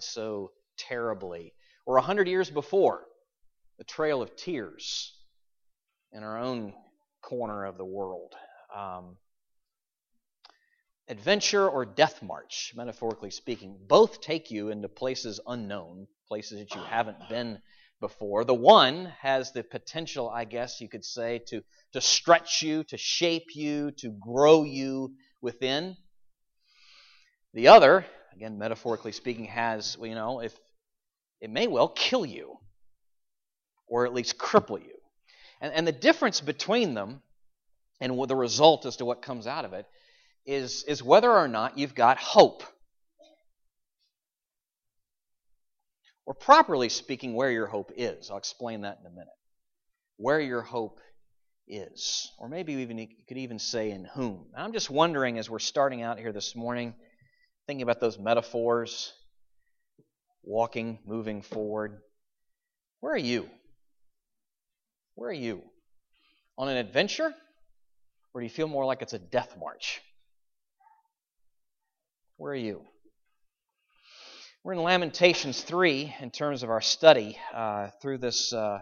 so terribly. Or a hundred years before, the trail of tears in our own corner of the world. Um, adventure or death march, metaphorically speaking, both take you into places unknown, places that you haven't been before. The one has the potential, I guess you could say, to, to stretch you, to shape you, to grow you within. The other, again, metaphorically speaking, has, you know, if it may well kill you, or at least cripple you. And, and the difference between them and the result as to what comes out of it is, is whether or not you've got hope. Or properly speaking, where your hope is. I'll explain that in a minute. Where your hope is. Or maybe even you could even say in whom. I'm just wondering as we're starting out here this morning, thinking about those metaphors, walking, moving forward. Where are you? Where are you? On an adventure? Or do you feel more like it's a death march? Where are you? We're in Lamentations 3 in terms of our study uh, through this uh,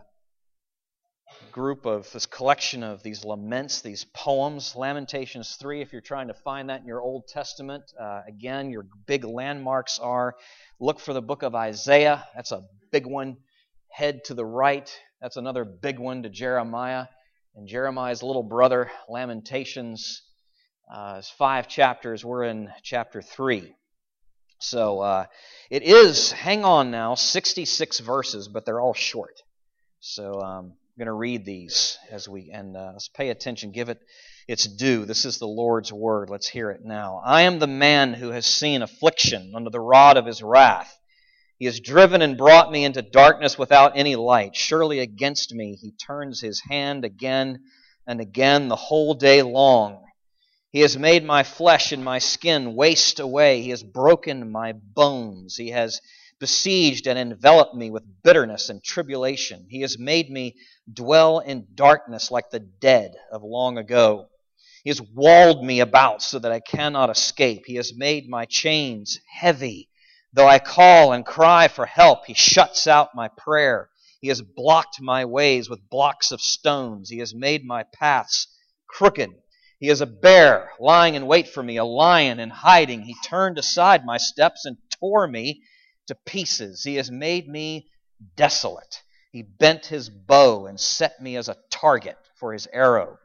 group of this collection of these laments, these poems. Lamentations 3, if you're trying to find that in your Old Testament, uh, again, your big landmarks are look for the book of Isaiah. That's a big one. Head to the right. That's another big one to Jeremiah. And Jeremiah's little brother, Lamentations, uh, five chapters. We're in chapter 3. So uh, it is, hang on now, 66 verses, but they're all short. So um, I'm going to read these as we, and uh, let's pay attention, give it its due. This is the Lord's word. Let's hear it now. I am the man who has seen affliction under the rod of his wrath. He has driven and brought me into darkness without any light. Surely against me he turns his hand again and again the whole day long. He has made my flesh and my skin waste away. He has broken my bones. He has besieged and enveloped me with bitterness and tribulation. He has made me dwell in darkness like the dead of long ago. He has walled me about so that I cannot escape. He has made my chains heavy. Though I call and cry for help, he shuts out my prayer. He has blocked my ways with blocks of stones. He has made my paths crooked. He is a bear lying in wait for me, a lion in hiding. He turned aside my steps and tore me to pieces. He has made me desolate. He bent his bow and set me as a target for his arrow.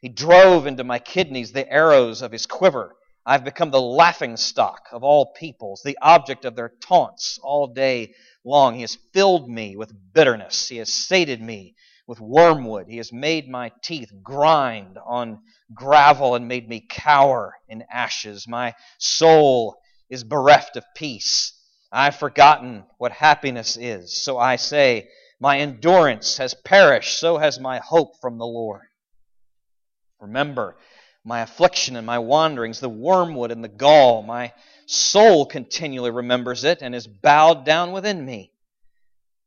He drove into my kidneys the arrows of his quiver. I've become the laughing stock of all peoples, the object of their taunts all day long. He has filled me with bitterness. He has sated me with wormwood. He has made my teeth grind on gravel and made me cower in ashes. My soul is bereft of peace. I've forgotten what happiness is. So I say, my endurance has perished, so has my hope from the Lord. Remember my affliction and my wanderings, the wormwood and the gall. My soul continually remembers it and is bowed down within me.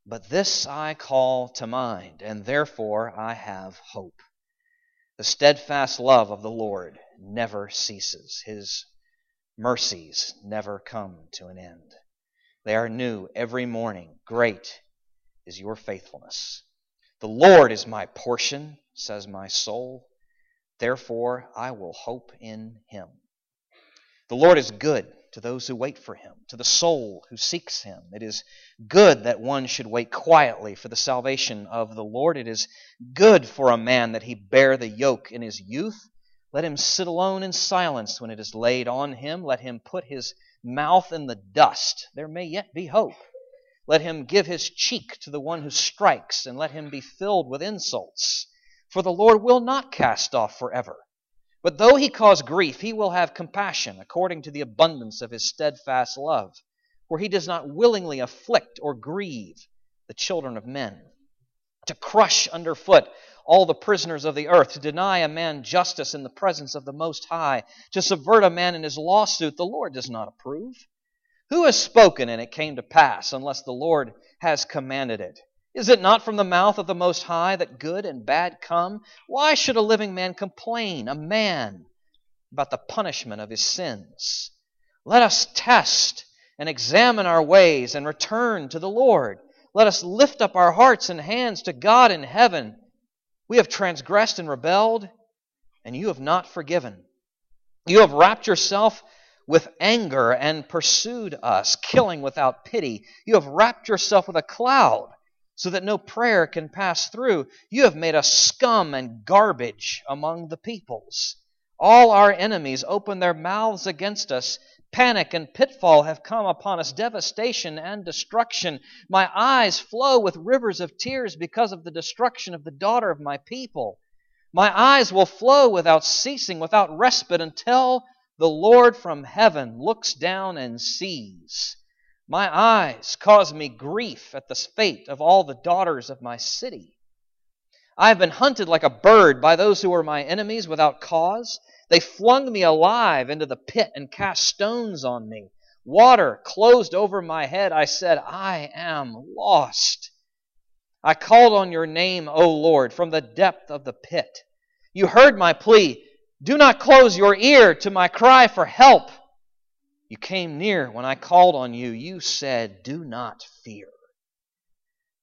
But this I call to mind, and therefore I have hope. The steadfast love of the Lord never ceases, His mercies never come to an end. They are new every morning. Great is your faithfulness. The Lord is my portion, says my soul. Therefore I will hope in Him. The Lord is good to those who wait for him, to the soul who seeks him. It is good that one should wait quietly for the salvation of the Lord. It is good for a man that he bear the yoke in his youth. Let him sit alone in silence when it is laid on him. Let him put his mouth in the dust. There may yet be hope. Let him give his cheek to the one who strikes, and let him be filled with insults. For the Lord will not cast off forever. But though he cause grief, he will have compassion according to the abundance of his steadfast love, for he does not willingly afflict or grieve the children of men. To crush underfoot all the prisoners of the earth, to deny a man justice in the presence of the Most High, to subvert a man in his lawsuit, the Lord does not approve. Who has spoken and it came to pass, unless the Lord has commanded it? Is it not from the mouth of the Most High that good and bad come? Why should a living man complain, a man, about the punishment of his sins? Let us test and examine our ways and return to the Lord. Let us lift up our hearts and hands to God in heaven. We have transgressed and rebelled, and you have not forgiven. You have wrapped yourself with anger and pursued us, killing without pity. You have wrapped yourself with a cloud so that no prayer can pass through. You have made us scum and garbage among the peoples. All our enemies open their mouths against us. Panic and pitfall have come upon us, devastation and destruction. My eyes flow with rivers of tears because of the destruction of the daughter of my people. My eyes will flow without ceasing, without respite, until the Lord from heaven looks down and sees. My eyes cause me grief at the fate of all the daughters of my city. I have been hunted like a bird by those who were my enemies without cause. They flung me alive into the pit and cast stones on me. Water closed over my head. I said, I am lost. I called on your name, O Lord, from the depth of the pit. You heard my plea. Do not close your ear to my cry for help. You came near when I called on you. You said, Do not fear.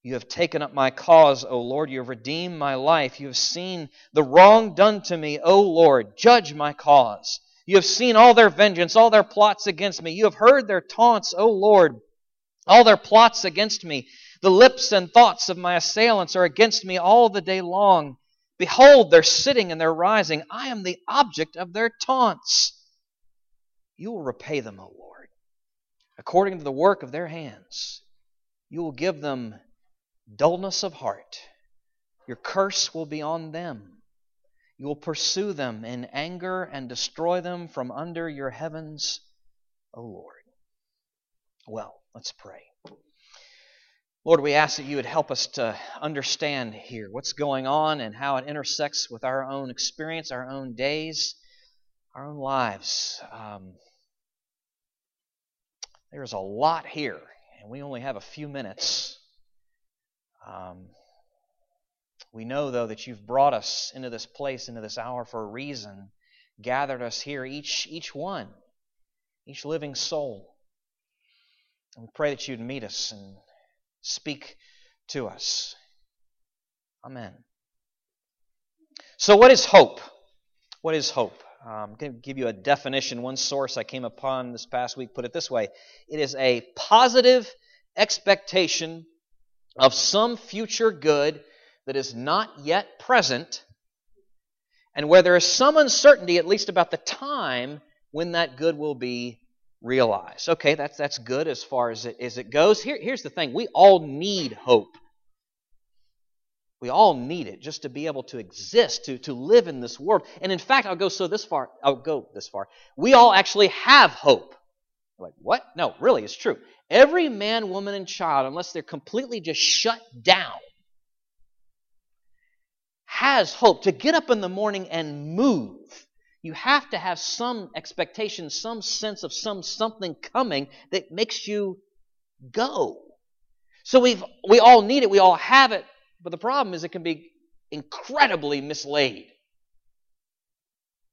You have taken up my cause, O Lord. You have redeemed my life. You have seen the wrong done to me, O Lord. Judge my cause. You have seen all their vengeance, all their plots against me. You have heard their taunts, O Lord, all their plots against me. The lips and thoughts of my assailants are against me all the day long. Behold, they're sitting and they're rising. I am the object of their taunts. You will repay them, O Lord, according to the work of their hands. You will give them dullness of heart. Your curse will be on them. You will pursue them in anger and destroy them from under your heavens, O Lord. Well, let's pray. Lord, we ask that you would help us to understand here what's going on and how it intersects with our own experience, our own days, our own lives. Um, there's a lot here, and we only have a few minutes. Um, we know, though, that you've brought us into this place, into this hour for a reason, gathered us here, each, each one, each living soul. And we pray that you'd meet us and speak to us. Amen. So, what is hope? What is hope? Um, I'm going to give you a definition. One source I came upon this past week put it this way it is a positive expectation of some future good that is not yet present, and where there is some uncertainty, at least about the time when that good will be realized. Okay, that's, that's good as far as it, as it goes. Here, here's the thing we all need hope. We all need it just to be able to exist, to, to live in this world. And in fact, I'll go so this far, I'll go this far. We all actually have hope. Like, what? No, really, it's true. Every man, woman, and child, unless they're completely just shut down, has hope to get up in the morning and move. You have to have some expectation, some sense of some something coming that makes you go. So we've we all need it, we all have it, but the problem is it can be incredibly mislaid.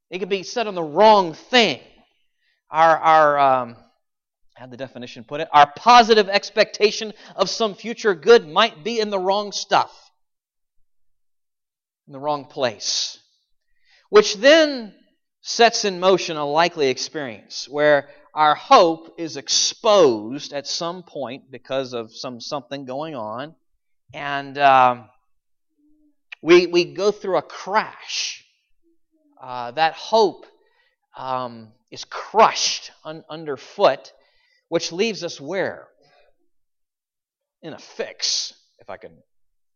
It can be said on the wrong thing. Our our um, had the definition put it, our positive expectation of some future good might be in the wrong stuff, in the wrong place. Which then sets in motion a likely experience where our hope is exposed at some point because of some something going on, and um, we we go through a crash. Uh, that hope um, is crushed un- underfoot, which leaves us where? In a fix, if I can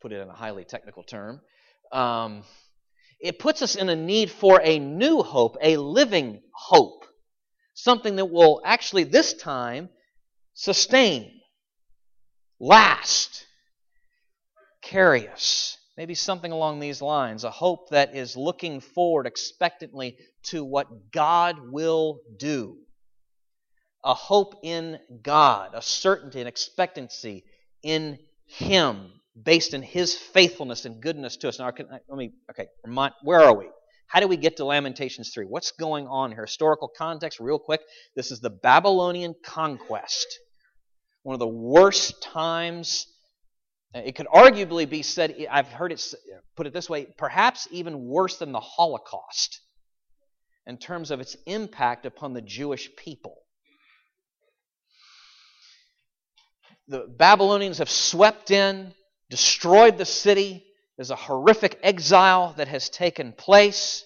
put it in a highly technical term. Um, it puts us in a need for a new hope, a living hope, something that will actually, this time, sustain, last, carry us. Maybe something along these lines, a hope that is looking forward expectantly to what God will do a hope in God, a certainty and expectancy in Him, based in His faithfulness and goodness to us. Now, let me, okay, Vermont. where are we? How do we get to Lamentations 3? What's going on here? Historical context, real quick. This is the Babylonian conquest. One of the worst times. It could arguably be said, I've heard it put it this way, perhaps even worse than the Holocaust in terms of its impact upon the Jewish people. The Babylonians have swept in, destroyed the city. There's a horrific exile that has taken place.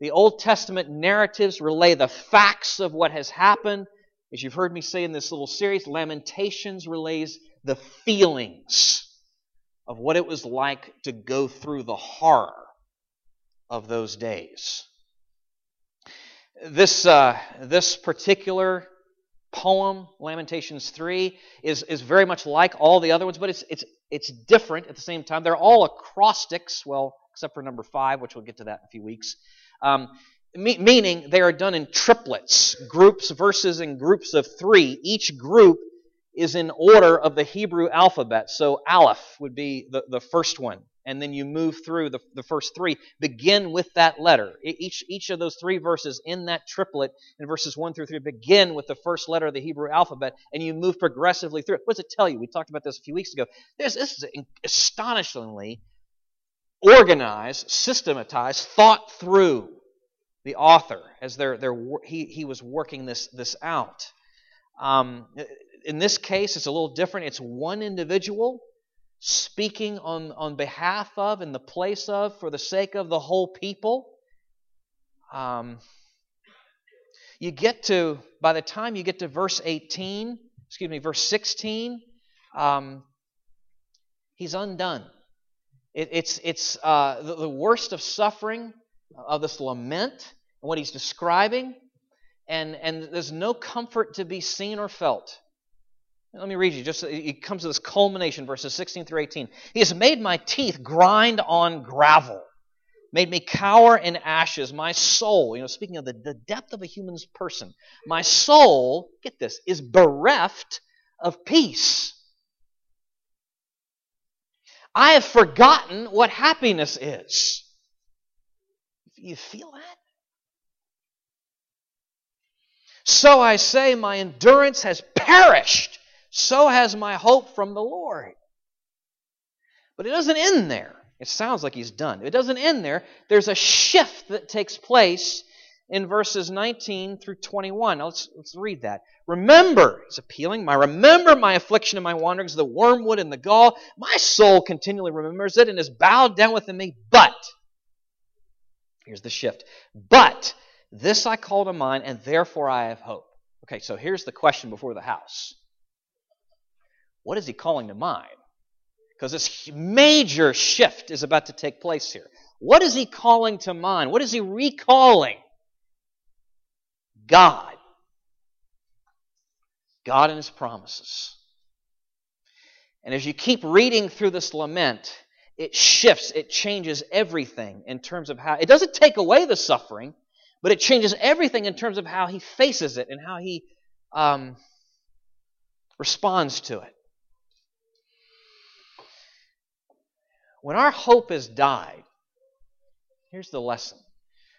The Old Testament narratives relay the facts of what has happened. As you've heard me say in this little series, Lamentations relays the feelings of what it was like to go through the horror of those days. This, uh, this particular poem, Lamentations 3, is, is very much like all the other ones, but it's, it's, it's different at the same time. They're all acrostics, well, except for number 5, which we'll get to that in a few weeks. Um, me- meaning they are done in triplets, groups, verses in groups of three. Each group is in order of the Hebrew alphabet. So Aleph would be the, the first one and then you move through the, the first three, begin with that letter. Each, each of those three verses in that triplet, in verses 1 through 3, begin with the first letter of the Hebrew alphabet, and you move progressively through it. What does it tell you? We talked about this a few weeks ago. There's, this is astonishingly organized, systematized, thought through the author as they're, they're, he, he was working this, this out. Um, in this case, it's a little different. It's one individual speaking on, on behalf of, in the place of, for the sake of the whole people. Um, you get to, by the time you get to verse 18, excuse me, verse 16, um, he's undone. It, it's it's uh, the, the worst of suffering, of this lament, and what he's describing, and, and there's no comfort to be seen or felt. Let me read you. Just it comes to this culmination, verses 16 through 18. He has made my teeth grind on gravel, made me cower in ashes. My soul, you know, speaking of the, the depth of a human's person, my soul, get this, is bereft of peace. I have forgotten what happiness is. You feel that? So I say, my endurance has perished so has my hope from the Lord. But it doesn't end there. It sounds like he's done. It doesn't end there. There's a shift that takes place in verses 19 through 21. Now let's, let's read that. Remember, he's appealing, my remember my affliction and my wanderings, the wormwood and the gall. My soul continually remembers it and is bowed down within me. But, here's the shift. But this I call to mind, and therefore I have hope. Okay, so here's the question before the house. What is he calling to mind? Because this major shift is about to take place here. What is he calling to mind? What is he recalling? God. God and his promises. And as you keep reading through this lament, it shifts, it changes everything in terms of how, it doesn't take away the suffering, but it changes everything in terms of how he faces it and how he um, responds to it. When our hope has died, here's the lesson.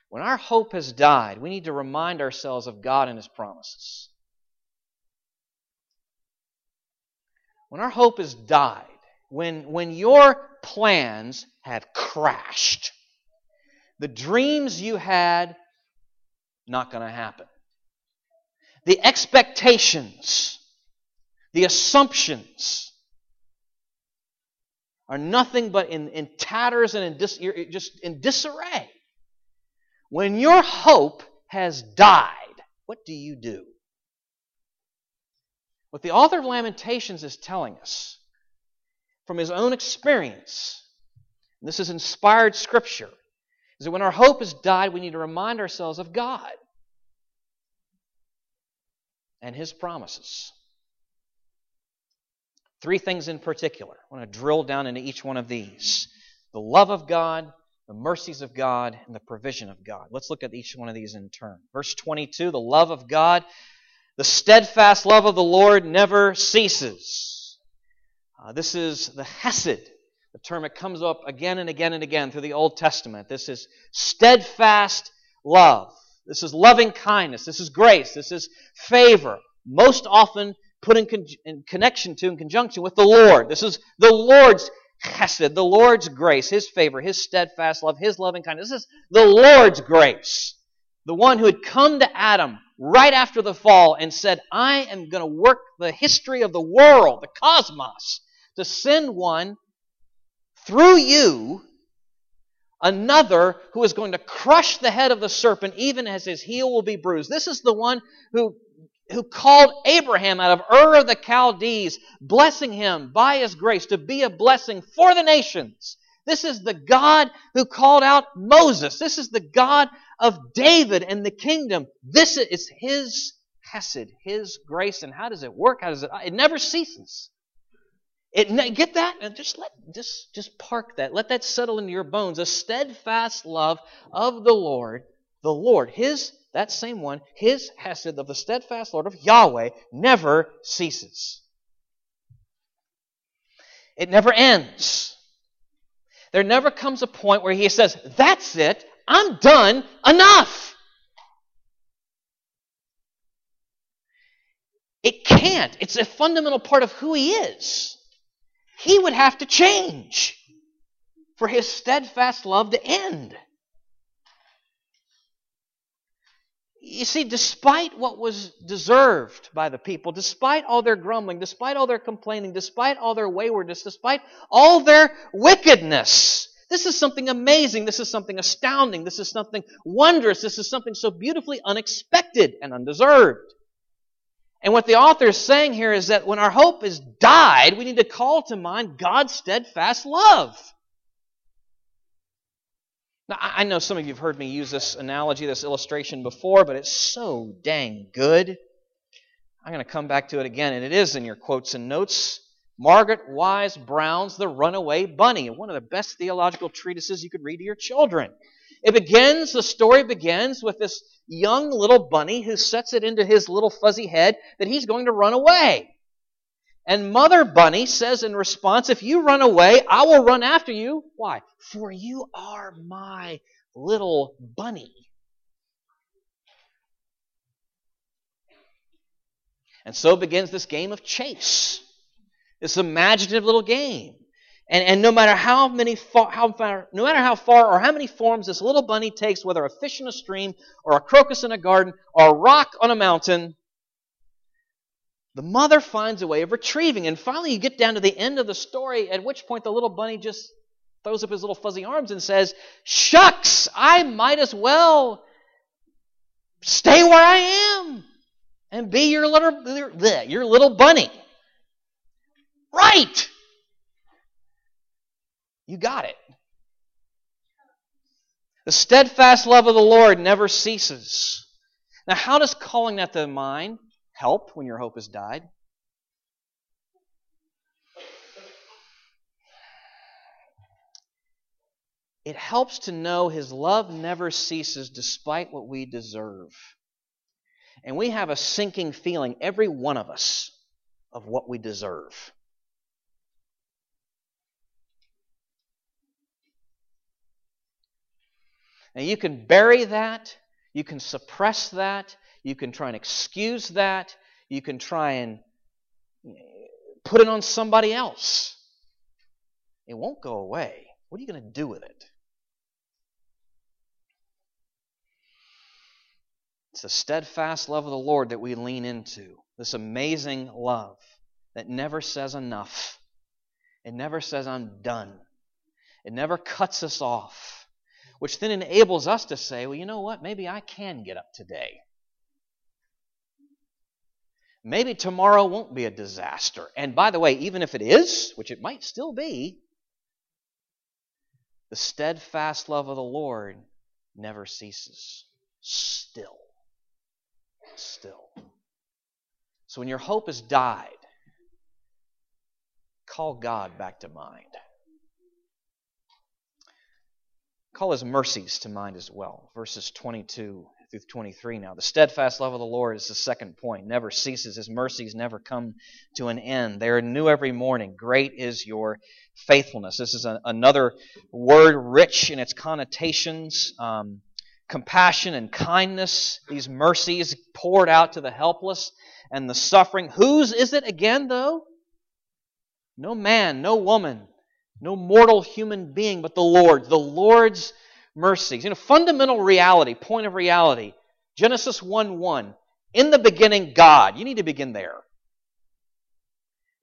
When our hope has died, we need to remind ourselves of God and His promises. When our hope has died, when, when your plans have crashed, the dreams you had, not going to happen. The expectations, the assumptions, are nothing but in, in tatters and in dis, just in disarray. When your hope has died, what do you do? What the author of Lamentations is telling us from his own experience, and this is inspired scripture, is that when our hope has died, we need to remind ourselves of God and his promises. Three things in particular. I want to drill down into each one of these the love of God, the mercies of God, and the provision of God. Let's look at each one of these in turn. Verse 22 the love of God, the steadfast love of the Lord never ceases. Uh, this is the Hesed the term it comes up again and again and again through the Old Testament. This is steadfast love. This is loving kindness. This is grace. This is favor. Most often put in, con- in connection to, in conjunction with the Lord. This is the Lord's chesed, the Lord's grace, His favor, His steadfast love, His loving kindness. This is the Lord's grace. The one who had come to Adam right after the fall and said, I am going to work the history of the world, the cosmos, to send one through you, another who is going to crush the head of the serpent even as his heel will be bruised. This is the one who who called Abraham out of Ur of the Chaldees, blessing him by his grace to be a blessing for the nations. This is the God who called out Moses. This is the God of David and the kingdom. This is his hesed, his grace. And how does it work? How does it? It never ceases. It, get that? And just let just just park that. Let that settle into your bones. A steadfast love of the Lord, the Lord, His that same one, his hesed of the steadfast Lord of Yahweh never ceases. It never ends. There never comes a point where he says, That's it, I'm done, enough. It can't. It's a fundamental part of who he is. He would have to change for his steadfast love to end. You see, despite what was deserved by the people, despite all their grumbling, despite all their complaining, despite all their waywardness, despite all their wickedness, this is something amazing. This is something astounding. This is something wondrous. This is something so beautifully unexpected and undeserved. And what the author is saying here is that when our hope is died, we need to call to mind God's steadfast love. Now, I know some of you have heard me use this analogy, this illustration before, but it's so dang good. I'm going to come back to it again, and it is in your quotes and notes. Margaret Wise Brown's The Runaway Bunny, one of the best theological treatises you could read to your children. It begins, the story begins with this young little bunny who sets it into his little fuzzy head that he's going to run away. And Mother Bunny says in response, If you run away, I will run after you. Why? For you are my little bunny. And so begins this game of chase, this imaginative little game. And, and no matter how many far, how far, no matter how far or how many forms this little bunny takes, whether a fish in a stream or a crocus in a garden or a rock on a mountain, the mother finds a way of retrieving. And finally, you get down to the end of the story, at which point the little bunny just throws up his little fuzzy arms and says, Shucks, I might as well stay where I am and be your little, your little bunny. Right! You got it. The steadfast love of the Lord never ceases. Now, how does calling that to mind help when your hope has died. It helps to know His love never ceases despite what we deserve. And we have a sinking feeling, every one of us, of what we deserve. Now, you can bury that, you can suppress that, you can try and excuse that. You can try and put it on somebody else. It won't go away. What are you going to do with it? It's the steadfast love of the Lord that we lean into. This amazing love that never says enough. It never says, I'm done. It never cuts us off, which then enables us to say, well, you know what? Maybe I can get up today. Maybe tomorrow won't be a disaster. And by the way, even if it is, which it might still be, the steadfast love of the Lord never ceases. Still. Still. So when your hope has died, call God back to mind. Call his mercies to mind as well. Verses 22 through 23 now. The steadfast love of the Lord is the second point. Never ceases. His mercies never come to an end. They are new every morning. Great is your faithfulness. This is a, another word rich in its connotations. Um, compassion and kindness, these mercies poured out to the helpless and the suffering. Whose is it again, though? No man, no woman, no mortal human being, but the Lord. The Lord's mercies. You know, fundamental reality, point of reality. Genesis 1 1. In the beginning, God. You need to begin there.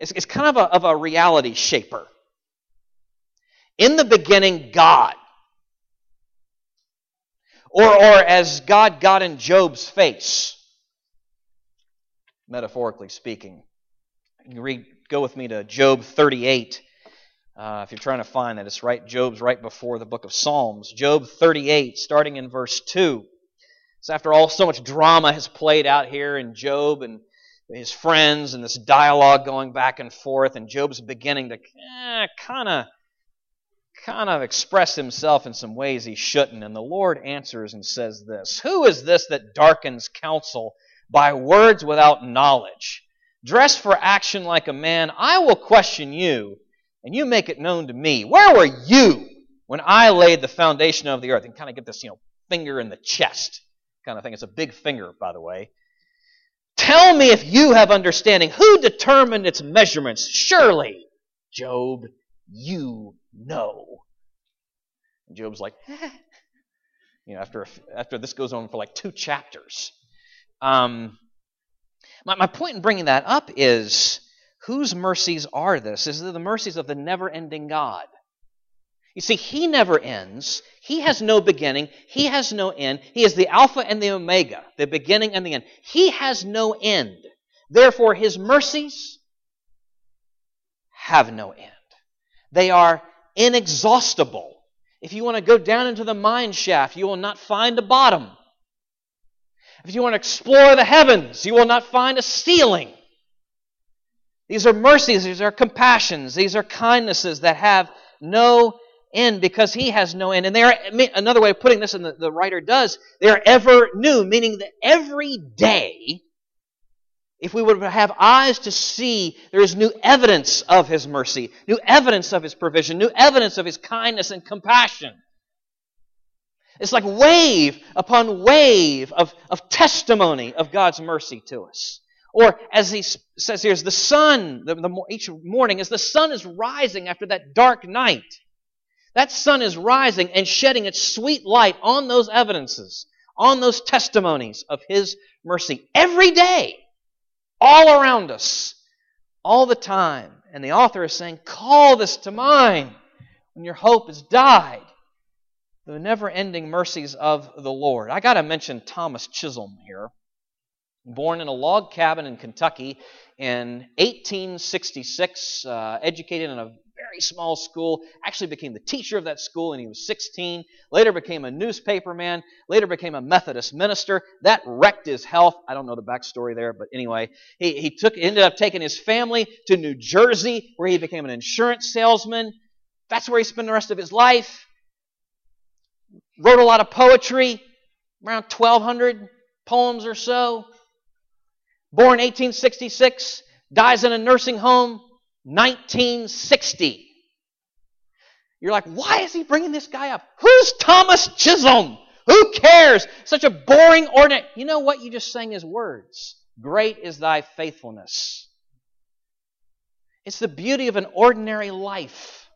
It's, it's kind of a, of a reality shaper. In the beginning, God. Or, or as God got in Job's face, metaphorically speaking. You read, go with me to Job 38. Uh, if you're trying to find that, it's right. Job's right before the book of Psalms. Job 38, starting in verse 2. So after all, so much drama has played out here in Job and his friends and this dialogue going back and forth, and Job's beginning to eh, kind of kind of express himself in some ways he shouldn't. And the Lord answers and says this Who is this that darkens counsel by words without knowledge? Dress for action like a man, I will question you and you make it known to me. Where were you when I laid the foundation of the earth? And kind of get this, you know, finger in the chest kind of thing. It's a big finger, by the way. Tell me if you have understanding. Who determined its measurements? Surely, Job, you know. And Job's like, eh. you know, after after this goes on for like two chapters. Um, my, my point in bringing that up is Whose mercies are this? Is it the mercies of the never ending God? You see, He never ends. He has no beginning. He has no end. He is the Alpha and the Omega, the beginning and the end. He has no end. Therefore, His mercies have no end. They are inexhaustible. If you want to go down into the mine shaft, you will not find a bottom. If you want to explore the heavens, you will not find a ceiling. These are mercies, these are compassions, these are kindnesses that have no end because he has no end. And they are another way of putting this, and the, the writer does, they are ever new, meaning that every day, if we would have eyes to see, there is new evidence of his mercy, new evidence of his provision, new evidence of his kindness and compassion. It's like wave upon wave of, of testimony of God's mercy to us. Or as he says here, is the sun, the, the, each morning, as the sun is rising after that dark night, that sun is rising and shedding its sweet light on those evidences, on those testimonies of his mercy every day, all around us, all the time. And the author is saying, Call this to mind when your hope has died. The never ending mercies of the Lord. I got to mention Thomas Chisholm here born in a log cabin in Kentucky in 1866, uh, educated in a very small school, actually became the teacher of that school when he was 16, later became a newspaperman, later became a Methodist minister. That wrecked his health. I don't know the backstory there, but anyway, he, he took ended up taking his family to New Jersey where he became an insurance salesman. That's where he spent the rest of his life. Wrote a lot of poetry, around 1,200 poems or so. Born 1866, dies in a nursing home 1960. You're like, why is he bringing this guy up? Who's Thomas Chisholm? Who cares? Such a boring, ordinary. You know what? You just sang his words. Great is thy faithfulness. It's the beauty of an ordinary life.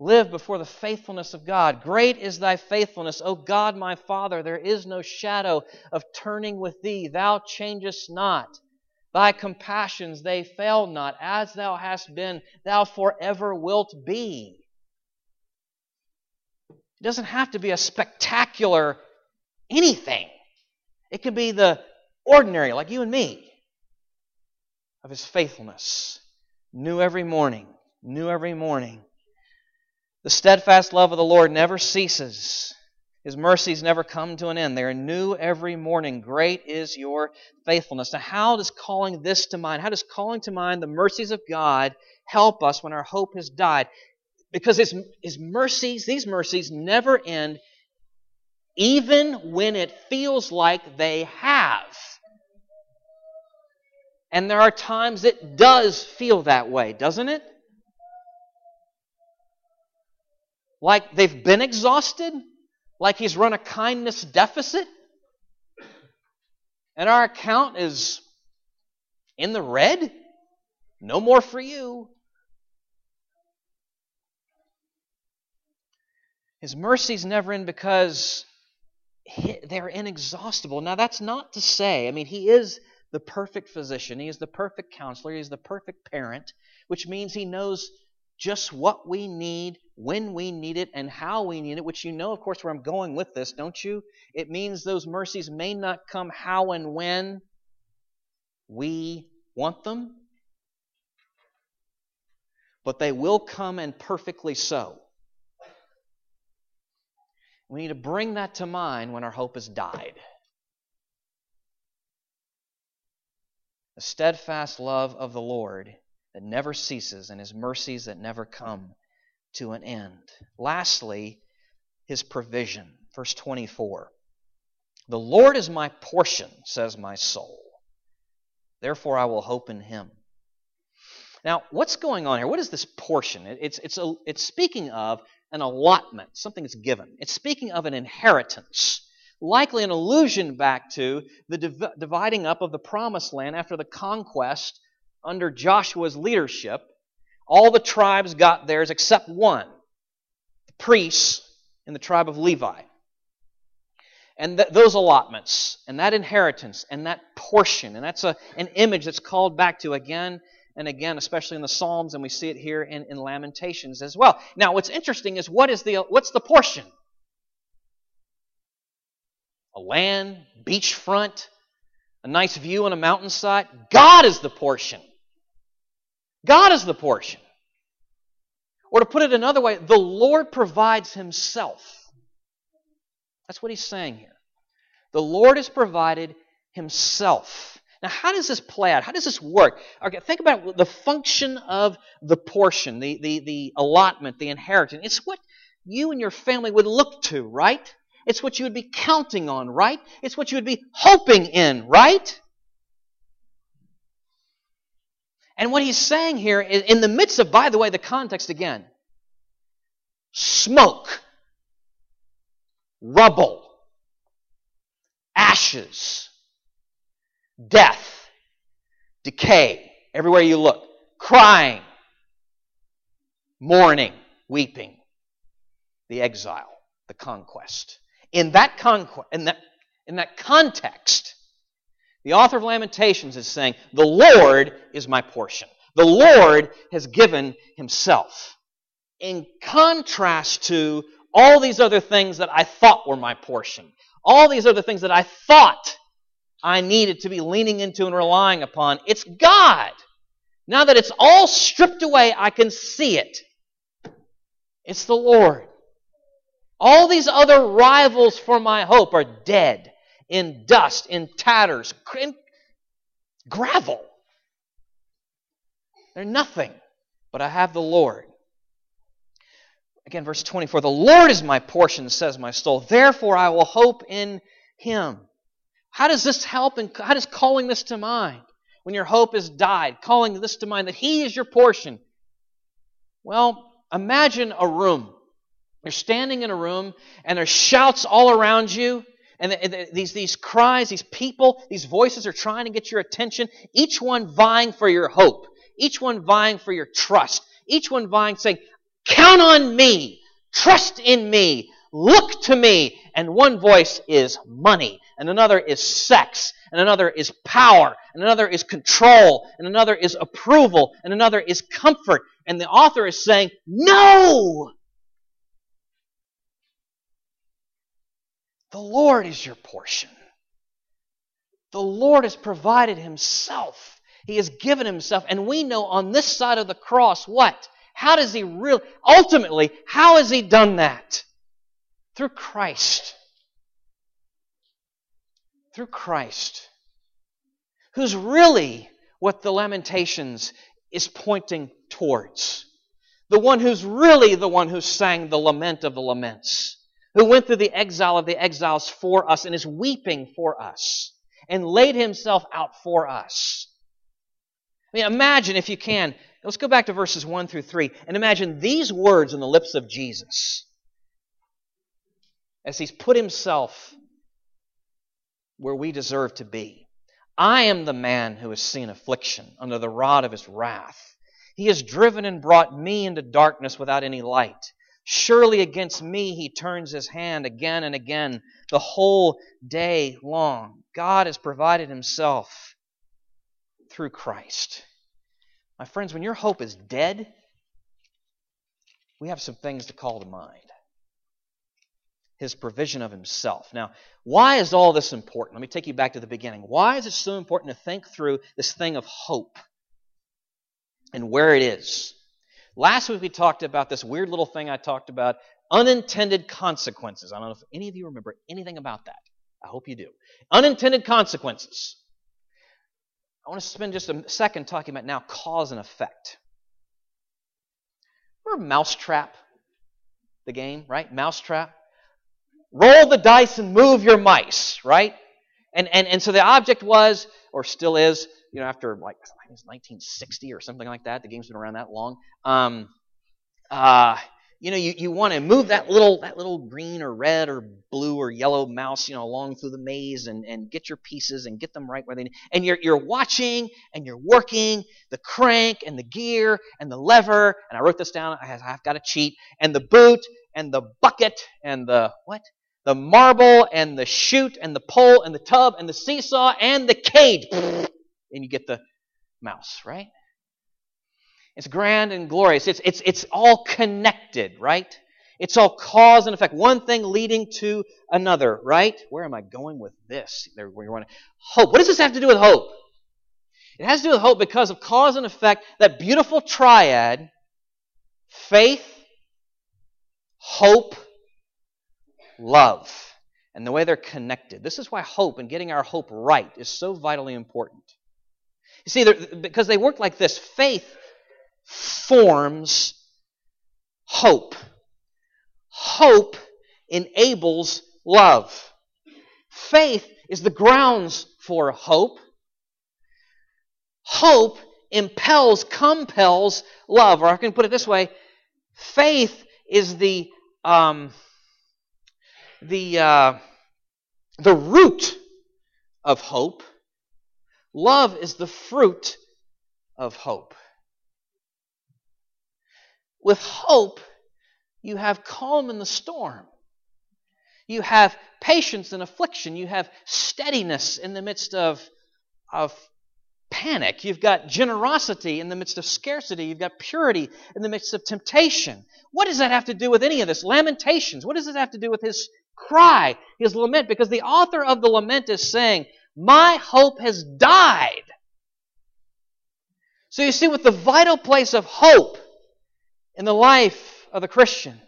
Live before the faithfulness of God. Great is thy faithfulness, O God my Father. There is no shadow of turning with thee. Thou changest not. Thy compassions, they fail not. As thou hast been, thou forever wilt be. It doesn't have to be a spectacular anything, it can be the ordinary, like you and me, of his faithfulness. New every morning, new every morning. The steadfast love of the Lord never ceases. His mercies never come to an end. They are new every morning. Great is your faithfulness. Now, how does calling this to mind, how does calling to mind the mercies of God help us when our hope has died? Because his, his mercies, these mercies, never end even when it feels like they have. And there are times it does feel that way, doesn't it? Like they've been exhausted, like he's run a kindness deficit, and our account is in the red. No more for you. His mercies never end because they're inexhaustible. Now, that's not to say, I mean, he is the perfect physician, he is the perfect counselor, he is the perfect parent, which means he knows just what we need, when we need it, and how we need it, which you know, of course, where I'm going with this, don't you? It means those mercies may not come how and when we want them, but they will come and perfectly so. We need to bring that to mind when our hope has died. The steadfast love of the Lord that never ceases and his mercies that never come to an end. Lastly, his provision. Verse 24 The Lord is my portion, says my soul. Therefore, I will hope in him. Now, what's going on here? What is this portion? It's, it's, a, it's speaking of an allotment, something that's given. It's speaking of an inheritance, likely an allusion back to the div- dividing up of the promised land after the conquest under Joshua's leadership. All the tribes got theirs except one the priests in the tribe of Levi. And th- those allotments, and that inheritance, and that portion, and that's a, an image that's called back to again and again, especially in the Psalms, and we see it here in, in Lamentations as well. Now, what's interesting is what is the what's the portion? A land, beachfront, a nice view on a mountainside. God is the portion. God is the portion. Or to put it another way, the Lord provides Himself. That's what He's saying here. The Lord has provided Himself. Now, how does this play out? How does this work? Okay, think about the function of the portion, the, the, the allotment, the inheritance. It's what you and your family would look to, right? It's what you would be counting on, right? It's what you would be hoping in, right? And what he's saying here, in the midst of, by the way, the context again smoke, rubble, ashes death, decay, everywhere you look, crying, mourning, weeping, the exile, the conquest. In that conquest, in that, in that context, the author of Lamentations is saying, The Lord is my portion. The Lord has given himself. In contrast to all these other things that I thought were my portion, all these other things that I thought I needed to be leaning into and relying upon. It's God. Now that it's all stripped away, I can see it. It's the Lord. All these other rivals for my hope are dead, in dust, in tatters, in gravel. They're nothing, but I have the Lord. Again, verse 24 The Lord is my portion, says my soul. Therefore, I will hope in him. How does this help and how does calling this to mind when your hope has died, calling this to mind that He is your portion? Well, imagine a room. You're standing in a room and there's shouts all around you. And these, these cries, these people, these voices are trying to get your attention, each one vying for your hope, each one vying for your trust, each one vying saying, Count on me, trust in me, look to me. And one voice is money. And another is sex, and another is power, and another is control, and another is approval, and another is comfort. And the author is saying, No! The Lord is your portion. The Lord has provided Himself. He has given Himself. And we know on this side of the cross what? How does He really, ultimately, how has He done that? Through Christ through Christ, who's really what the Lamentations is pointing towards. The one who's really the one who sang the lament of the laments. Who went through the exile of the exiles for us and is weeping for us and laid himself out for us. I mean, imagine if you can. Let's go back to verses 1 through 3 and imagine these words in the lips of Jesus as he's put himself where we deserve to be. I am the man who has seen affliction under the rod of his wrath. He has driven and brought me into darkness without any light. Surely against me he turns his hand again and again the whole day long. God has provided himself through Christ. My friends, when your hope is dead, we have some things to call to mind. His provision of himself. Now, why is all this important? Let me take you back to the beginning. Why is it so important to think through this thing of hope and where it is? Last week we talked about this weird little thing I talked about unintended consequences. I don't know if any of you remember anything about that. I hope you do. Unintended consequences. I want to spend just a second talking about now cause and effect. Remember Mousetrap, the game, right? Mousetrap. Roll the dice and move your mice, right? And, and, and so the object was, or still is, you know, after like I think it's 1960 or something like that. The game's been around that long. Um, uh, you know, you, you want to move that little that little green or red or blue or yellow mouse, you know, along through the maze and, and get your pieces and get them right where they need. And you're you're watching and you're working the crank and the gear and the lever. And I wrote this down. I have, I've got to cheat. And the boot and the bucket and the what? The marble and the chute and the pole and the tub and the seesaw and the cage. And you get the mouse, right? It's grand and glorious. It's, it's, it's all connected, right? It's all cause and effect. One thing leading to another, right? Where am I going with this? There, where you want hope. What does this have to do with hope? It has to do with hope because of cause and effect. That beautiful triad: faith, hope, love, and the way they're connected. This is why hope and getting our hope right is so vitally important. You see, because they work like this: faith forms hope. Hope enables love. Faith is the grounds for hope. Hope impels, compels love. Or I can put it this way faith is the, um, the, uh, the root of hope. Love is the fruit of hope. With hope, you have calm in the storm. You have patience in affliction. You have steadiness in the midst of, of panic. You've got generosity in the midst of scarcity. You've got purity in the midst of temptation. What does that have to do with any of this? Lamentations. What does it have to do with his cry, his lament? Because the author of the lament is saying, My hope has died. So you see, with the vital place of hope, in the life of the Christian.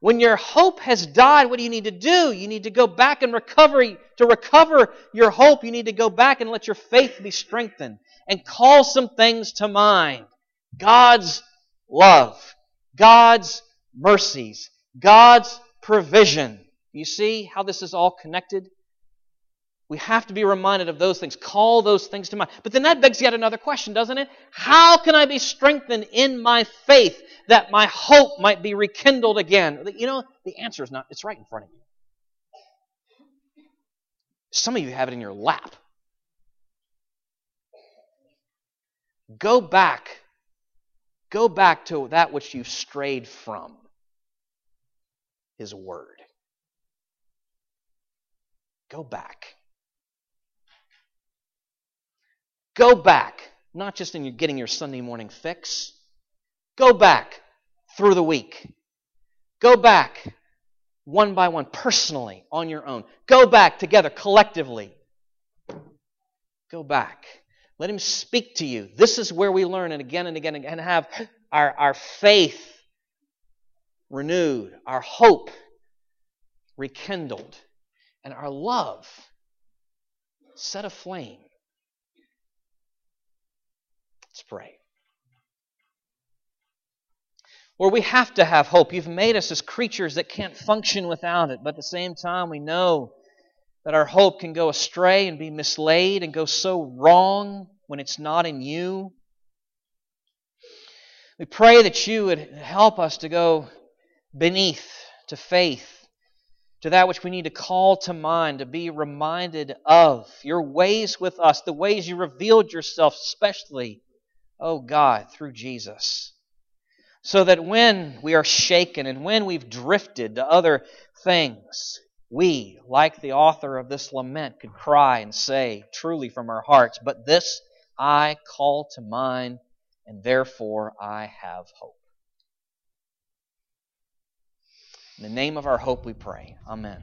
When your hope has died, what do you need to do? You need to go back and recover. To recover your hope, you need to go back and let your faith be strengthened and call some things to mind. God's love, God's mercies, God's provision. You see how this is all connected? We have to be reminded of those things. Call those things to mind. But then that begs yet another question, doesn't it? How can I be strengthened in my faith that my hope might be rekindled again? You know, the answer is not, it's right in front of you. Some of you have it in your lap. Go back. Go back to that which you've strayed from His Word. Go back. Go back, not just in your getting your Sunday morning fix. Go back through the week. Go back one by one, personally, on your own. Go back together, collectively. Go back. Let Him speak to you. This is where we learn, and again and again and again, have our, our faith renewed, our hope rekindled, and our love set aflame. Let's pray. Lord, we have to have hope. You've made us as creatures that can't function without it, but at the same time, we know that our hope can go astray and be mislaid and go so wrong when it's not in you. We pray that you would help us to go beneath to faith, to that which we need to call to mind, to be reminded of your ways with us, the ways you revealed yourself, especially, oh God, through Jesus. So that when we are shaken and when we've drifted to other things, we, like the author of this lament, could cry and say truly from our hearts, But this I call to mind, and therefore I have hope. In the name of our hope we pray. Amen.